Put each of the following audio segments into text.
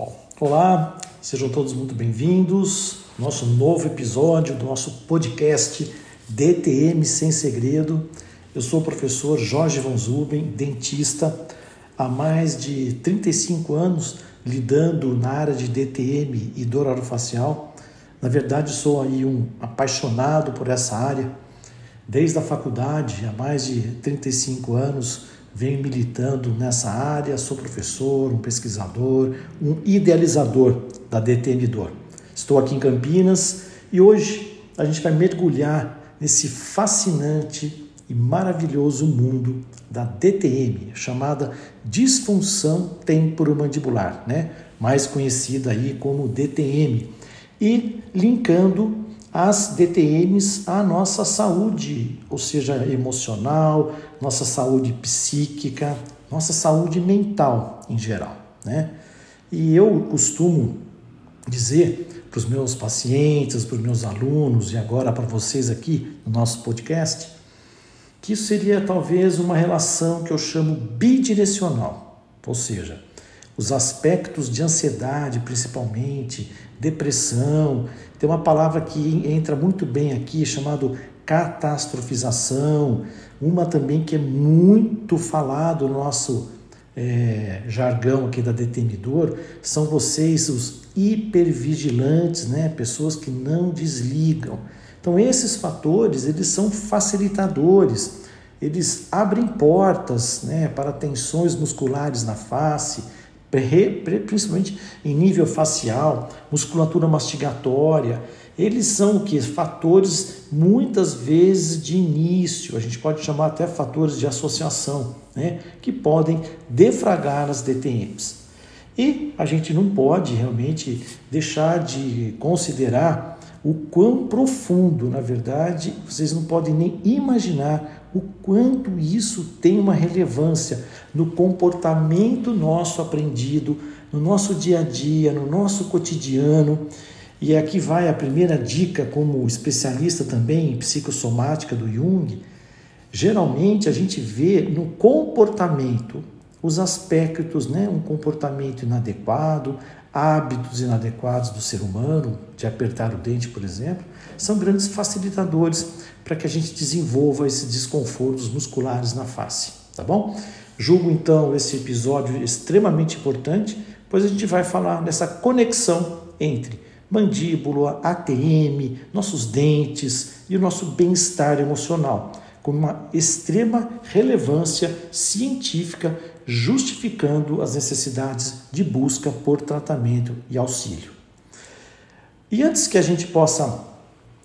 Bom, olá, sejam todos muito bem-vindos. Nosso novo episódio do nosso podcast DTM Sem Segredo. Eu sou o professor Jorge Von Zuben, dentista, há mais de 35 anos lidando na área de DTM e dor orofacial. Na verdade, sou aí um apaixonado por essa área. Desde a faculdade, há mais de 35 anos, venho militando nessa área, sou professor, um pesquisador, um idealizador da DTM Dor. Estou aqui em Campinas e hoje a gente vai mergulhar nesse fascinante e maravilhoso mundo da DTM, chamada disfunção temporomandibular, né? mais conhecida aí como DTM, e linkando as DTMs à nossa saúde, ou seja, emocional, nossa saúde psíquica, nossa saúde mental em geral, né? E eu costumo dizer para os meus pacientes, para os meus alunos e agora para vocês aqui no nosso podcast, que isso seria talvez uma relação que eu chamo bidirecional, ou seja, os aspectos de ansiedade, principalmente, depressão, tem uma palavra que entra muito bem aqui, chamado catastrofização, uma também que é muito falado no nosso é, jargão aqui da detenidor, são vocês os hipervigilantes, né? pessoas que não desligam. Então esses fatores, eles são facilitadores, eles abrem portas né, para tensões musculares na face, principalmente em nível facial, musculatura mastigatória, eles são o que? Fatores muitas vezes de início, a gente pode chamar até fatores de associação, né? que podem defragar as DTMs. E a gente não pode realmente deixar de considerar o quão profundo, na verdade, vocês não podem nem imaginar o quanto isso tem uma relevância no comportamento nosso aprendido, no nosso dia a dia, no nosso cotidiano. E aqui vai a primeira dica, como especialista também em psicossomática do Jung. Geralmente a gente vê no comportamento os aspectos, né? um comportamento inadequado, hábitos inadequados do ser humano, de apertar o dente, por exemplo, são grandes facilitadores para que a gente desenvolva esses desconfortos musculares na face, tá bom? Julgo então esse episódio extremamente importante, pois a gente vai falar dessa conexão entre mandíbula, ATM, nossos dentes e o nosso bem-estar emocional, com uma extrema relevância científica justificando as necessidades de busca por tratamento e auxílio. E antes que a gente possa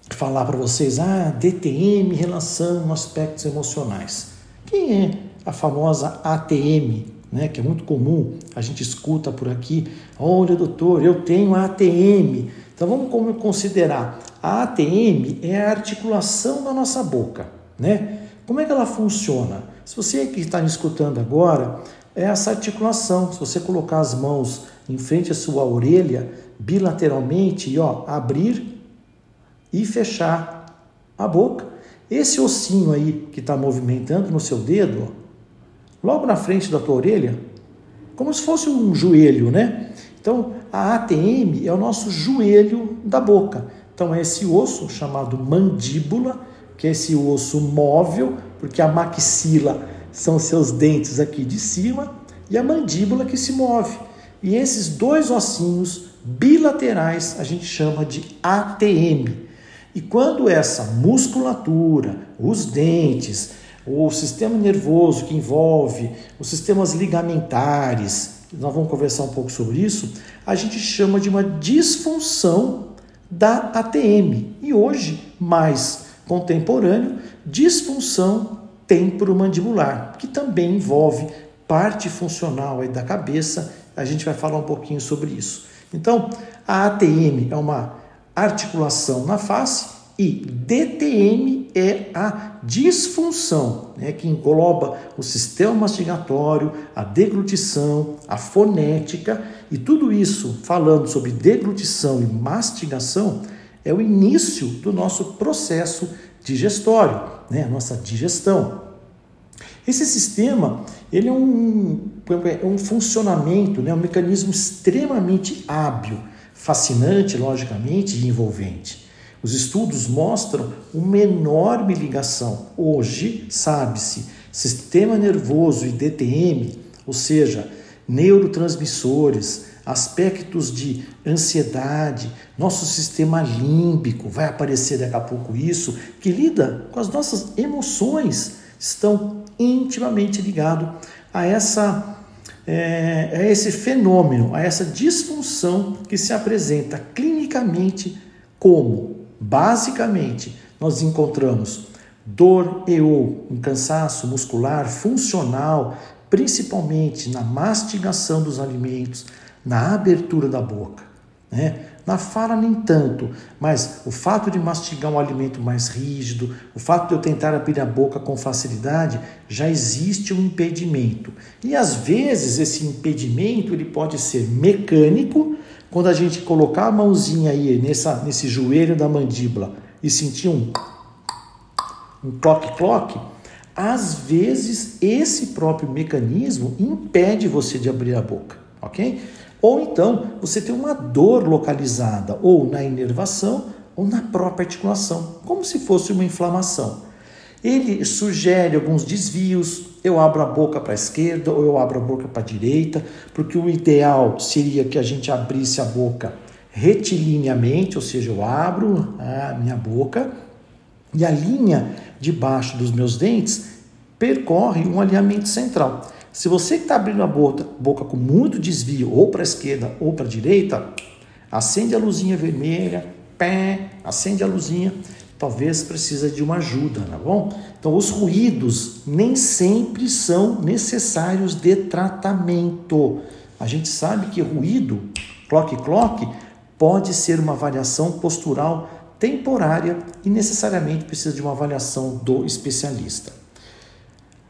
falar para vocês, ah, DTM, relação aspectos emocionais. Quem é a famosa ATM, né, que é muito comum, a gente escuta por aqui, olha doutor, eu tenho ATM. Então vamos considerar, a ATM é a articulação da nossa boca, né? Como é que ela funciona? Se você que está me escutando agora, é essa articulação. Se você colocar as mãos em frente à sua orelha, bilateralmente, e ó, abrir e fechar a boca. Esse ossinho aí que está movimentando no seu dedo, ó, logo na frente da tua orelha, como se fosse um joelho, né? Então, a ATM é o nosso joelho da boca. Então, é esse osso chamado mandíbula, que é esse osso móvel, porque a maxila são seus dentes aqui de cima e a mandíbula que se move. E esses dois ossinhos bilaterais a gente chama de ATM. E quando essa musculatura, os dentes, o sistema nervoso que envolve os sistemas ligamentares, nós vamos conversar um pouco sobre isso, a gente chama de uma disfunção da ATM. E hoje, mais contemporâneo, disfunção temporomandibular, que também envolve parte funcional aí da cabeça. A gente vai falar um pouquinho sobre isso. Então, a ATM é uma articulação na face e DTM é a disfunção, né, que engloba o sistema mastigatório, a deglutição, a fonética e tudo isso, falando sobre deglutição e mastigação, é o início do nosso processo digestório, né, a nossa digestão. Esse sistema ele é um é um funcionamento, né, um mecanismo extremamente hábil, fascinante, logicamente, e envolvente. Os estudos mostram uma enorme ligação. Hoje, sabe-se, sistema nervoso e DTM, ou seja, neurotransmissores, aspectos de ansiedade, nosso sistema límbico, vai aparecer daqui a pouco isso, que lida com as nossas emoções, estão intimamente ligados a essa é, a esse fenômeno, a essa disfunção que se apresenta clinicamente como, basicamente, nós encontramos dor e ou um cansaço muscular funcional, principalmente na mastigação dos alimentos, na abertura da boca. Né? Na fala, nem tanto, mas o fato de mastigar um alimento mais rígido, o fato de eu tentar abrir a boca com facilidade, já existe um impedimento. E às vezes esse impedimento ele pode ser mecânico, quando a gente colocar a mãozinha aí nessa, nesse joelho da mandíbula e sentir um um clock-clock, às vezes esse próprio mecanismo impede você de abrir a boca, ok? Ou então você tem uma dor localizada ou na inervação ou na própria articulação, como se fosse uma inflamação. Ele sugere alguns desvios, eu abro a boca para a esquerda ou eu abro a boca para a direita, porque o ideal seria que a gente abrisse a boca retilineamente, ou seja, eu abro a minha boca e a linha debaixo dos meus dentes percorre um alinhamento central. Se você está abrindo a boca, boca com muito desvio, ou para a esquerda ou para a direita, acende a luzinha vermelha, pé, acende a luzinha, talvez precisa de uma ajuda, tá bom? Então, os ruídos nem sempre são necessários de tratamento. A gente sabe que ruído, clock clock, pode ser uma variação postural temporária e necessariamente precisa de uma avaliação do especialista.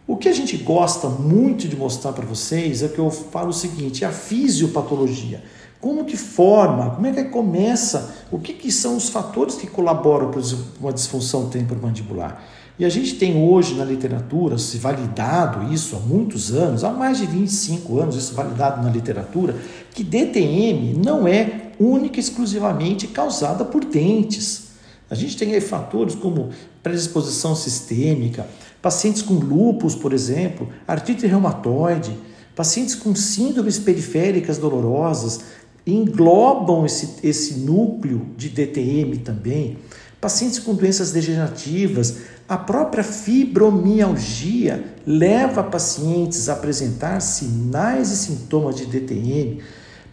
O que a gente gosta muito de mostrar para vocês é que eu falo o seguinte: é a fisiopatologia. Como que forma, como é que começa, o que, que são os fatores que colaboram para uma disfunção temporomandibular. E a gente tem hoje na literatura, se validado isso há muitos anos, há mais de 25 anos, isso validado na literatura, que DTM não é única e exclusivamente causada por dentes. A gente tem aí fatores como predisposição sistêmica, pacientes com lúpus, por exemplo, artrite reumatoide, pacientes com síndromes periféricas dolorosas, englobam esse, esse núcleo de DTM também, pacientes com doenças degenerativas, a própria fibromialgia leva pacientes a apresentar sinais e sintomas de DTM.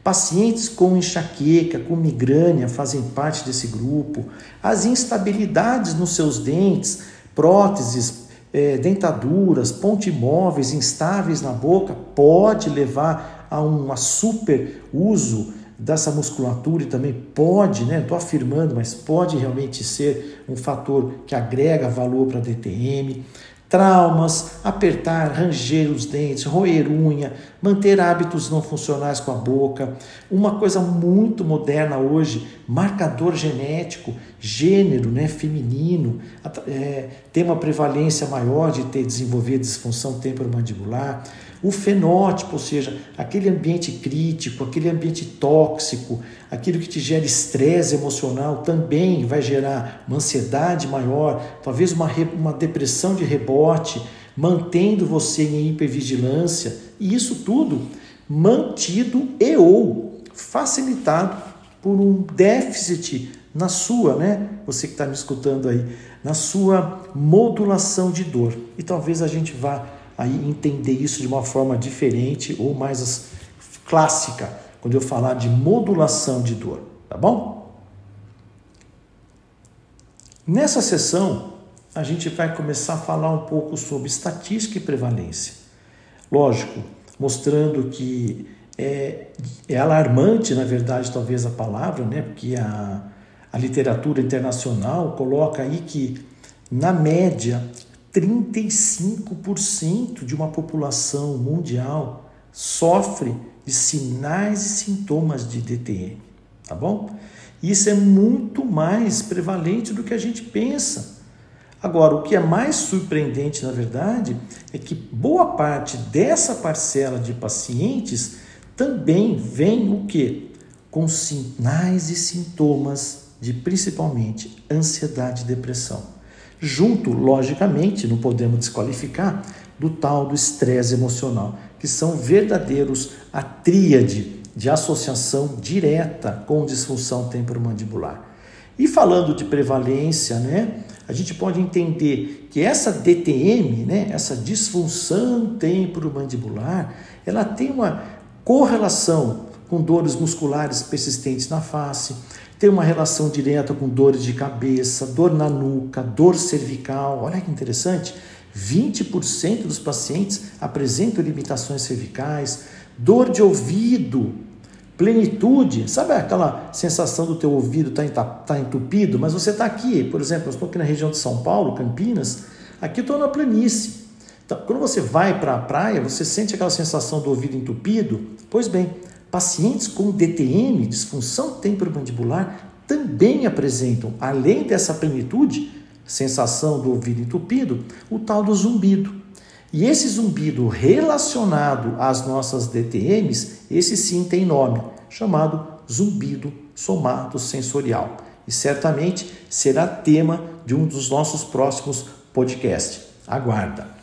Pacientes com enxaqueca, com migrânia fazem parte desse grupo. As instabilidades nos seus dentes, próteses, é, dentaduras, pontimóveis instáveis na boca, pode levar a um super uso dessa musculatura e também pode, né? Estou afirmando, mas pode realmente ser um fator que agrega valor para a DTM. Traumas, apertar, ranger os dentes, roer unha, manter hábitos não funcionais com a boca. Uma coisa muito moderna hoje, marcador genético, gênero né, feminino, é, tem uma prevalência maior de ter desenvolver disfunção temporomandibular o fenótipo, ou seja, aquele ambiente crítico, aquele ambiente tóxico, aquilo que te gera estresse emocional, também vai gerar uma ansiedade maior, talvez uma, uma depressão de rebote, mantendo você em hipervigilância, e isso tudo mantido e ou facilitado por um déficit na sua, né? Você que está me escutando aí, na sua modulação de dor. E talvez a gente vá aí entender isso de uma forma diferente ou mais clássica, quando eu falar de modulação de dor, tá bom? Nessa sessão, a gente vai começar a falar um pouco sobre estatística e prevalência. Lógico, mostrando que é, é alarmante, na verdade, talvez a palavra, né? Porque a, a literatura internacional coloca aí que, na média, 35% de uma população mundial sofre de sinais e sintomas de DTM, tá bom? Isso é muito mais prevalente do que a gente pensa. Agora, o que é mais surpreendente, na verdade, é que boa parte dessa parcela de pacientes também vem o quê? Com sinais e sintomas de principalmente ansiedade e depressão. Junto, logicamente, não podemos desqualificar, do tal do estresse emocional, que são verdadeiros a tríade de associação direta com disfunção temporomandibular. E falando de prevalência, né, a gente pode entender que essa DTM, né, essa disfunção temporomandibular, ela tem uma correlação com dores musculares persistentes na face, tem uma relação direta com dores de cabeça, dor na nuca, dor cervical. Olha que interessante, 20% dos pacientes apresentam limitações cervicais, dor de ouvido, plenitude, sabe aquela sensação do teu ouvido estar tá, tá entupido, mas você está aqui, por exemplo, eu estou aqui na região de São Paulo, Campinas, aqui estou na planície. Então, quando você vai para a praia, você sente aquela sensação do ouvido entupido? Pois bem, pacientes com DTM, disfunção temporomandibular, também apresentam, além dessa plenitude, sensação do ouvido entupido, o tal do zumbido. E esse zumbido relacionado às nossas DTMs, esse sim tem nome, chamado zumbido somatosensorial. E certamente será tema de um dos nossos próximos podcasts. Aguarda.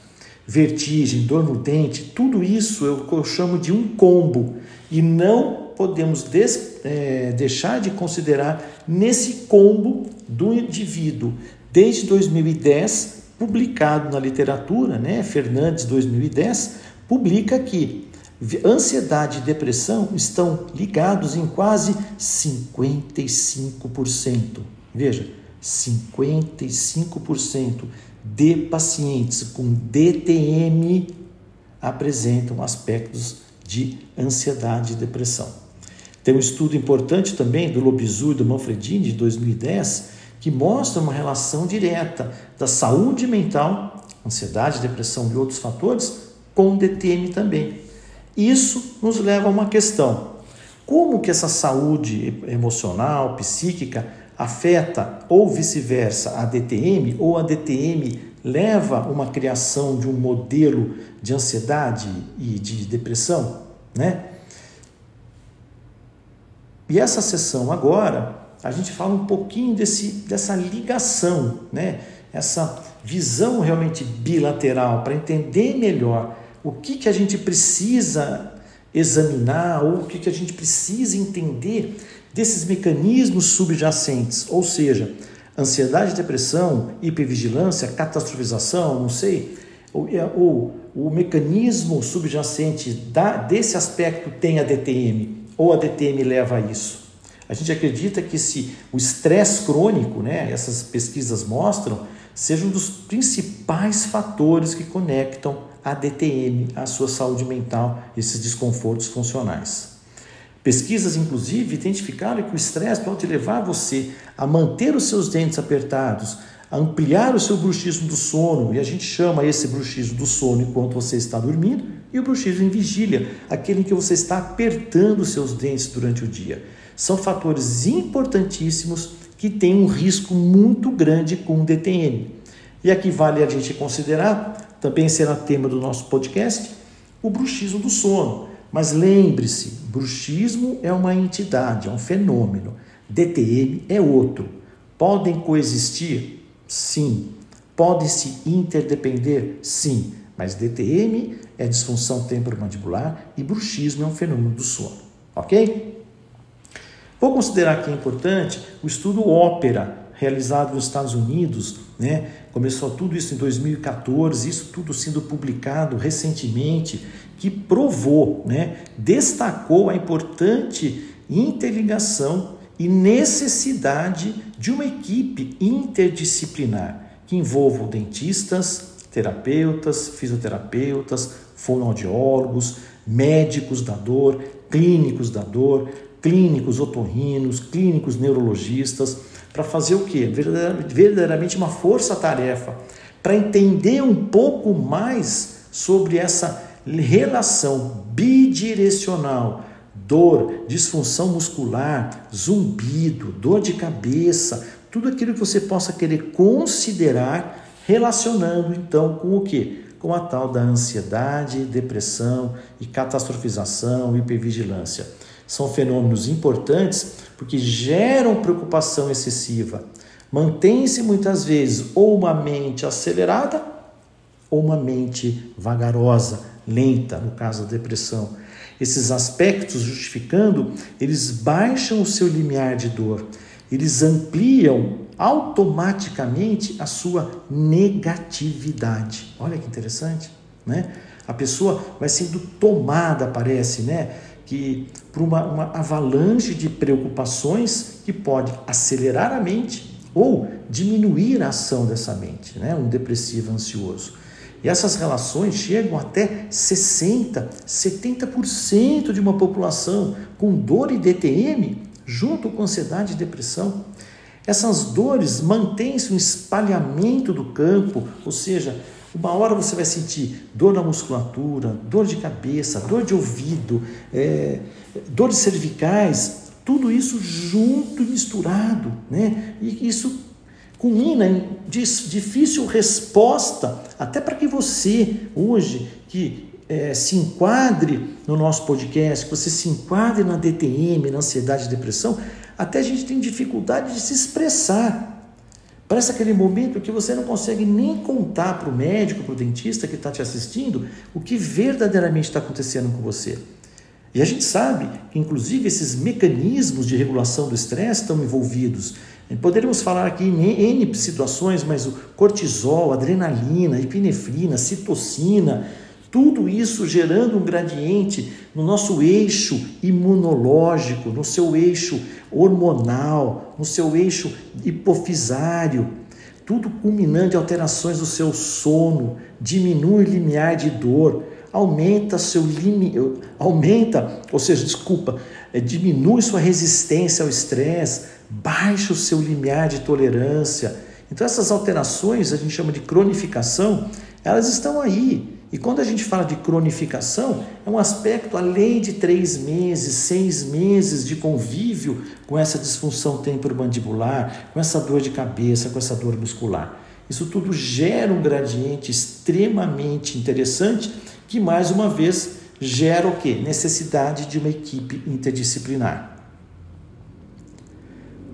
Vertigem, dor no dente, tudo isso eu, eu chamo de um combo. E não podemos des, é, deixar de considerar nesse combo do indivíduo desde 2010 publicado na literatura, né, Fernandes 2010, publica que ansiedade e depressão estão ligados em quase 55%. Veja, 55% de pacientes com DTM apresentam aspectos de ansiedade e depressão. Tem um estudo importante também do Lobizu e do Manfredini de 2010 que mostra uma relação direta da saúde mental, ansiedade, depressão e outros fatores, com DTM também. Isso nos leva a uma questão: como que essa saúde emocional, psíquica afeta ou vice-versa a DTM ou a DTM leva uma criação de um modelo de ansiedade e de depressão, né? E essa sessão agora a gente fala um pouquinho desse, dessa ligação, né? essa visão realmente bilateral, para entender melhor o que, que a gente precisa examinar ou o que, que a gente precisa entender desses mecanismos subjacentes, ou seja, ansiedade, depressão, hipervigilância, catastrofização, não sei, ou, ou o mecanismo subjacente da, desse aspecto tem a DTM, ou a DTM leva a isso. A gente acredita que se o estresse crônico, né, essas pesquisas mostram, seja um dos principais fatores que conectam a DTM à sua saúde mental, esses desconfortos funcionais. Pesquisas, inclusive, identificaram que o estresse pode levar você a manter os seus dentes apertados, a ampliar o seu bruxismo do sono, e a gente chama esse bruxismo do sono enquanto você está dormindo, e o bruxismo em vigília, aquele em que você está apertando os seus dentes durante o dia são fatores importantíssimos que têm um risco muito grande com o DTM. E aqui vale a gente considerar, também será tema do nosso podcast, o bruxismo do sono. Mas lembre-se, bruxismo é uma entidade, é um fenômeno. DTM é outro. Podem coexistir? Sim. Podem se interdepender? Sim. Mas DTM é disfunção temporomandibular e bruxismo é um fenômeno do sono. Ok? Vou considerar é importante o estudo Ópera, realizado nos Estados Unidos, né? Começou tudo isso em 2014, isso tudo sendo publicado recentemente, que provou, né? Destacou a importante interligação e necessidade de uma equipe interdisciplinar que envolva dentistas, terapeutas, fisioterapeutas, fonoaudiólogos, médicos da dor, clínicos da dor, clínicos otorrinos, clínicos neurologistas, para fazer o quê? Verdadeiramente uma força-tarefa, para entender um pouco mais sobre essa relação bidirecional dor, disfunção muscular, zumbido, dor de cabeça, tudo aquilo que você possa querer considerar relacionando então com o que? Com a tal da ansiedade, depressão e catastrofização, hipervigilância. São fenômenos importantes porque geram preocupação excessiva. Mantém-se muitas vezes ou uma mente acelerada ou uma mente vagarosa, lenta, no caso da depressão. Esses aspectos justificando, eles baixam o seu limiar de dor, eles ampliam automaticamente a sua negatividade. Olha que interessante, né? A pessoa vai sendo tomada, parece, né? Que por uma, uma avalanche de preocupações que pode acelerar a mente ou diminuir a ação dessa mente, né? Um depressivo ansioso. E essas relações chegam até 60, 70% de uma população com dor e DTM, junto com ansiedade e depressão. Essas dores mantêm-se um espalhamento do campo, ou seja, uma hora você vai sentir dor na musculatura, dor de cabeça, dor de ouvido, é, dores cervicais, tudo isso junto e misturado, né? E isso culmina em difícil resposta, até para que você, hoje, que é, se enquadre no nosso podcast, que você se enquadre na DTM, na ansiedade e depressão, até a gente tem dificuldade de se expressar. Parece aquele momento que você não consegue nem contar para o médico, para o dentista que está te assistindo, o que verdadeiramente está acontecendo com você. E a gente sabe que, inclusive, esses mecanismos de regulação do estresse estão envolvidos. Poderíamos falar aqui em N situações, mas o cortisol, adrenalina, epinefrina, citocina, tudo isso gerando um gradiente no nosso eixo imunológico, no seu eixo hormonal, no seu eixo hipofisário, tudo culminando em alterações do seu sono, diminui o limiar de dor, aumenta seu limite, aumenta, ou seja, desculpa, é, diminui sua resistência ao estresse, baixa o seu limiar de tolerância. Então, essas alterações, a gente chama de cronificação, elas estão aí. E quando a gente fala de cronificação, é um aspecto além de três meses, seis meses de convívio com essa disfunção temporomandibular, com essa dor de cabeça, com essa dor muscular. Isso tudo gera um gradiente extremamente interessante que, mais uma vez, gera o quê? Necessidade de uma equipe interdisciplinar.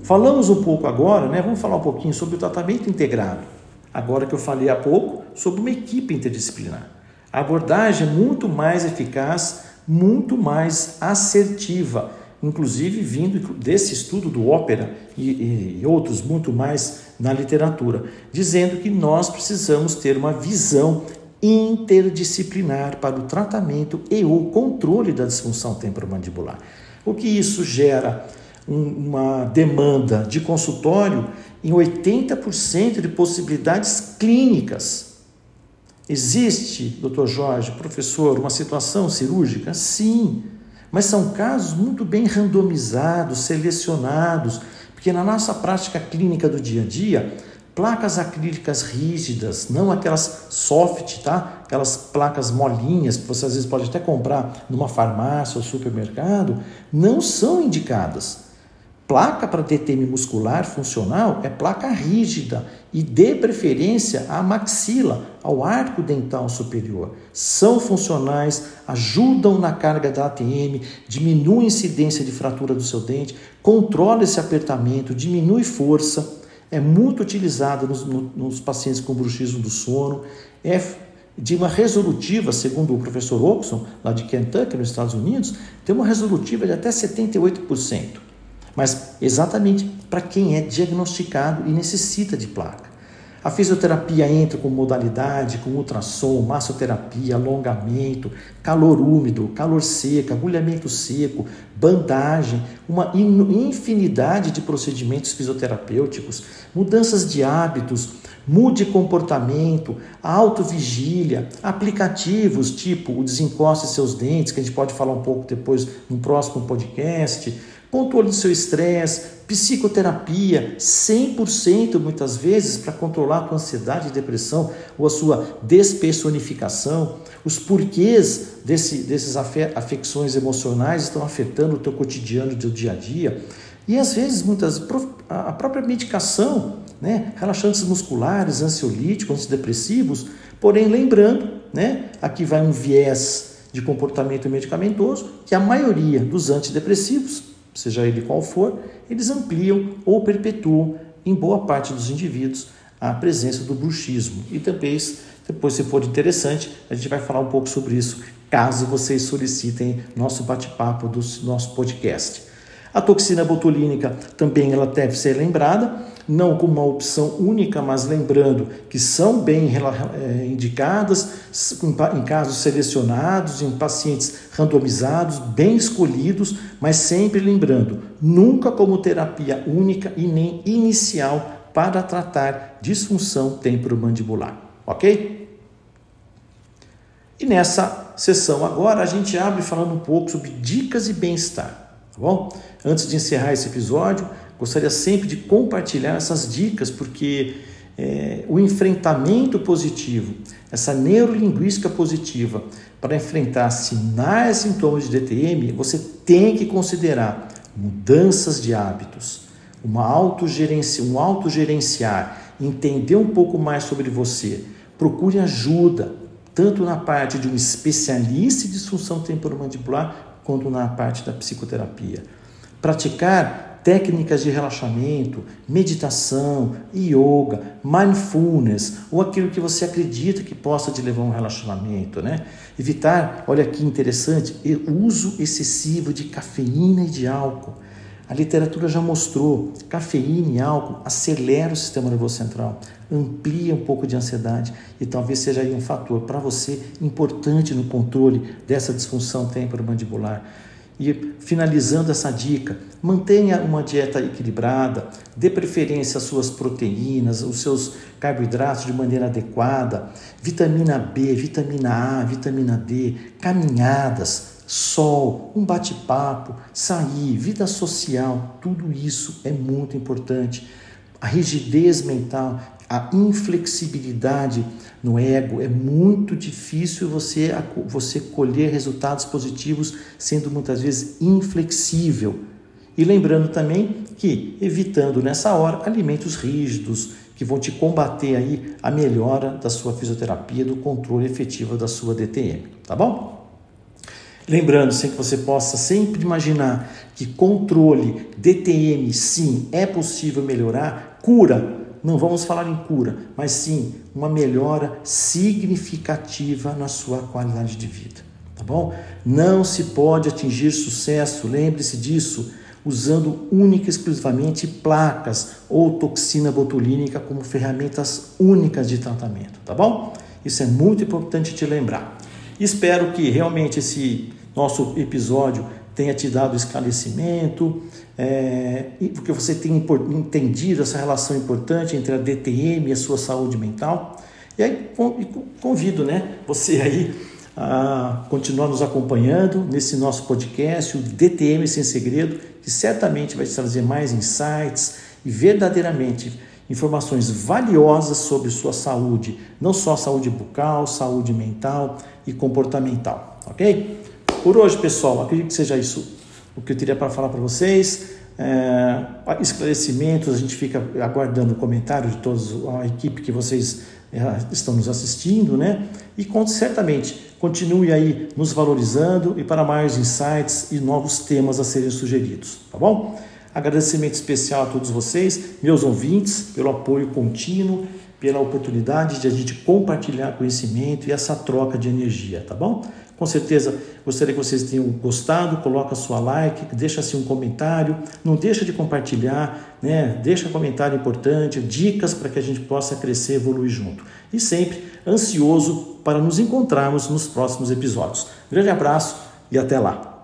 Falamos um pouco agora, né? Vamos falar um pouquinho sobre o tratamento integrado. Agora que eu falei há pouco sobre uma equipe interdisciplinar. A abordagem é muito mais eficaz, muito mais assertiva, inclusive vindo desse estudo do ópera e, e outros muito mais na literatura, dizendo que nós precisamos ter uma visão interdisciplinar para o tratamento e o controle da disfunção temporomandibular. O que isso gera? Uma demanda de consultório em 80% de possibilidades clínicas. Existe, doutor Jorge, professor, uma situação cirúrgica? Sim, mas são casos muito bem randomizados, selecionados, porque na nossa prática clínica do dia a dia, placas acrílicas rígidas, não aquelas soft, tá? Aquelas placas molinhas que você às vezes pode até comprar numa farmácia ou supermercado, não são indicadas. Placa para DTM muscular funcional é placa rígida e dê preferência à maxila, ao arco dental superior. São funcionais, ajudam na carga da ATM, diminui a incidência de fratura do seu dente, controla esse apertamento, diminui força, é muito utilizada nos, nos pacientes com bruxismo do sono, é de uma resolutiva, segundo o professor Oxon, lá de Kentucky, nos Estados Unidos, tem uma resolutiva de até 78% mas exatamente para quem é diagnosticado e necessita de placa. A fisioterapia entra com modalidade, com ultrassom, massoterapia, alongamento, calor úmido, calor seco, agulhamento seco, bandagem, uma infinidade de procedimentos fisioterapêuticos, mudanças de hábitos, mude comportamento, autovigília, aplicativos tipo o desencoste seus dentes, que a gente pode falar um pouco depois no próximo podcast, controle do seu estresse, psicoterapia, 100% muitas vezes para controlar a tua ansiedade e depressão ou a sua despersonificação, os porquês desse, desses afecções emocionais estão afetando o teu cotidiano, o teu dia a dia. E às vezes, muitas, a própria medicação né? relaxantes musculares, ansiolíticos, antidepressivos, porém lembrando, né? aqui vai um viés de comportamento medicamentoso, que a maioria dos antidepressivos, seja ele qual for, eles ampliam ou perpetuam em boa parte dos indivíduos a presença do bruxismo. E depois, depois, se for interessante, a gente vai falar um pouco sobre isso, caso vocês solicitem nosso bate-papo do nosso podcast. A toxina botulínica também ela deve ser lembrada, não como uma opção única, mas lembrando que são bem é, indicadas em casos selecionados, em pacientes randomizados, bem escolhidos, mas sempre lembrando, nunca como terapia única e nem inicial para tratar disfunção temporomandibular, ok? E nessa sessão agora a gente abre falando um pouco sobre dicas e bem-estar, tá bom? Antes de encerrar esse episódio, gostaria sempre de compartilhar essas dicas, porque é, o enfrentamento positivo, essa neurolinguística positiva, para enfrentar sinais e sintomas de DTM, você tem que considerar mudanças de hábitos, uma autogerência, um autogerenciar, entender um pouco mais sobre você. Procure ajuda, tanto na parte de um especialista em disfunção temporomandibular, quanto na parte da psicoterapia. Praticar técnicas de relaxamento, meditação, yoga, mindfulness, ou aquilo que você acredita que possa te levar a um relacionamento, né? Evitar, olha que interessante, o uso excessivo de cafeína e de álcool. A literatura já mostrou, cafeína e álcool acelera o sistema nervoso central, amplia um pouco de ansiedade e talvez seja aí um fator para você importante no controle dessa disfunção temporomandibular. E finalizando essa dica, mantenha uma dieta equilibrada, dê preferência às suas proteínas, os seus carboidratos de maneira adequada, vitamina B, vitamina A, vitamina D, caminhadas, sol, um bate-papo, sair, vida social, tudo isso é muito importante. A rigidez mental, a inflexibilidade no ego, é muito difícil você, você colher resultados positivos sendo muitas vezes inflexível. E lembrando também que, evitando nessa hora alimentos rígidos, que vão te combater aí a melhora da sua fisioterapia, do controle efetivo da sua DTM, tá bom? Lembrando, sem que você possa sempre imaginar que controle, DTM, sim, é possível melhorar, cura, não vamos falar em cura, mas sim uma melhora significativa na sua qualidade de vida, tá bom? Não se pode atingir sucesso, lembre-se disso, usando única e exclusivamente placas ou toxina botulínica como ferramentas únicas de tratamento, tá bom? Isso é muito importante te lembrar. Espero que realmente esse nosso episódio tenha te dado esclarecimento, é, porque você tenha entendido essa relação importante entre a DTM e a sua saúde mental. E aí convido né, você aí a continuar nos acompanhando nesse nosso podcast, o DTM Sem Segredo, que certamente vai te trazer mais insights e verdadeiramente informações valiosas sobre sua saúde, não só saúde bucal, saúde mental e comportamental, ok? Por hoje, pessoal, acredito que seja isso o que eu teria para falar para vocês. É, esclarecimentos, a gente fica aguardando o comentário de toda a equipe que vocês é, estão nos assistindo, né? E certamente continue aí nos valorizando e para mais insights e novos temas a serem sugeridos, tá bom? Agradecimento especial a todos vocês, meus ouvintes, pelo apoio contínuo, pela oportunidade de a gente compartilhar conhecimento e essa troca de energia, tá bom? Com certeza gostaria que vocês tenham gostado, coloca sua like, deixa assim um comentário, não deixa de compartilhar, né? Deixa comentário importante, dicas para que a gente possa crescer, evoluir junto. E sempre ansioso para nos encontrarmos nos próximos episódios. Grande abraço e até lá.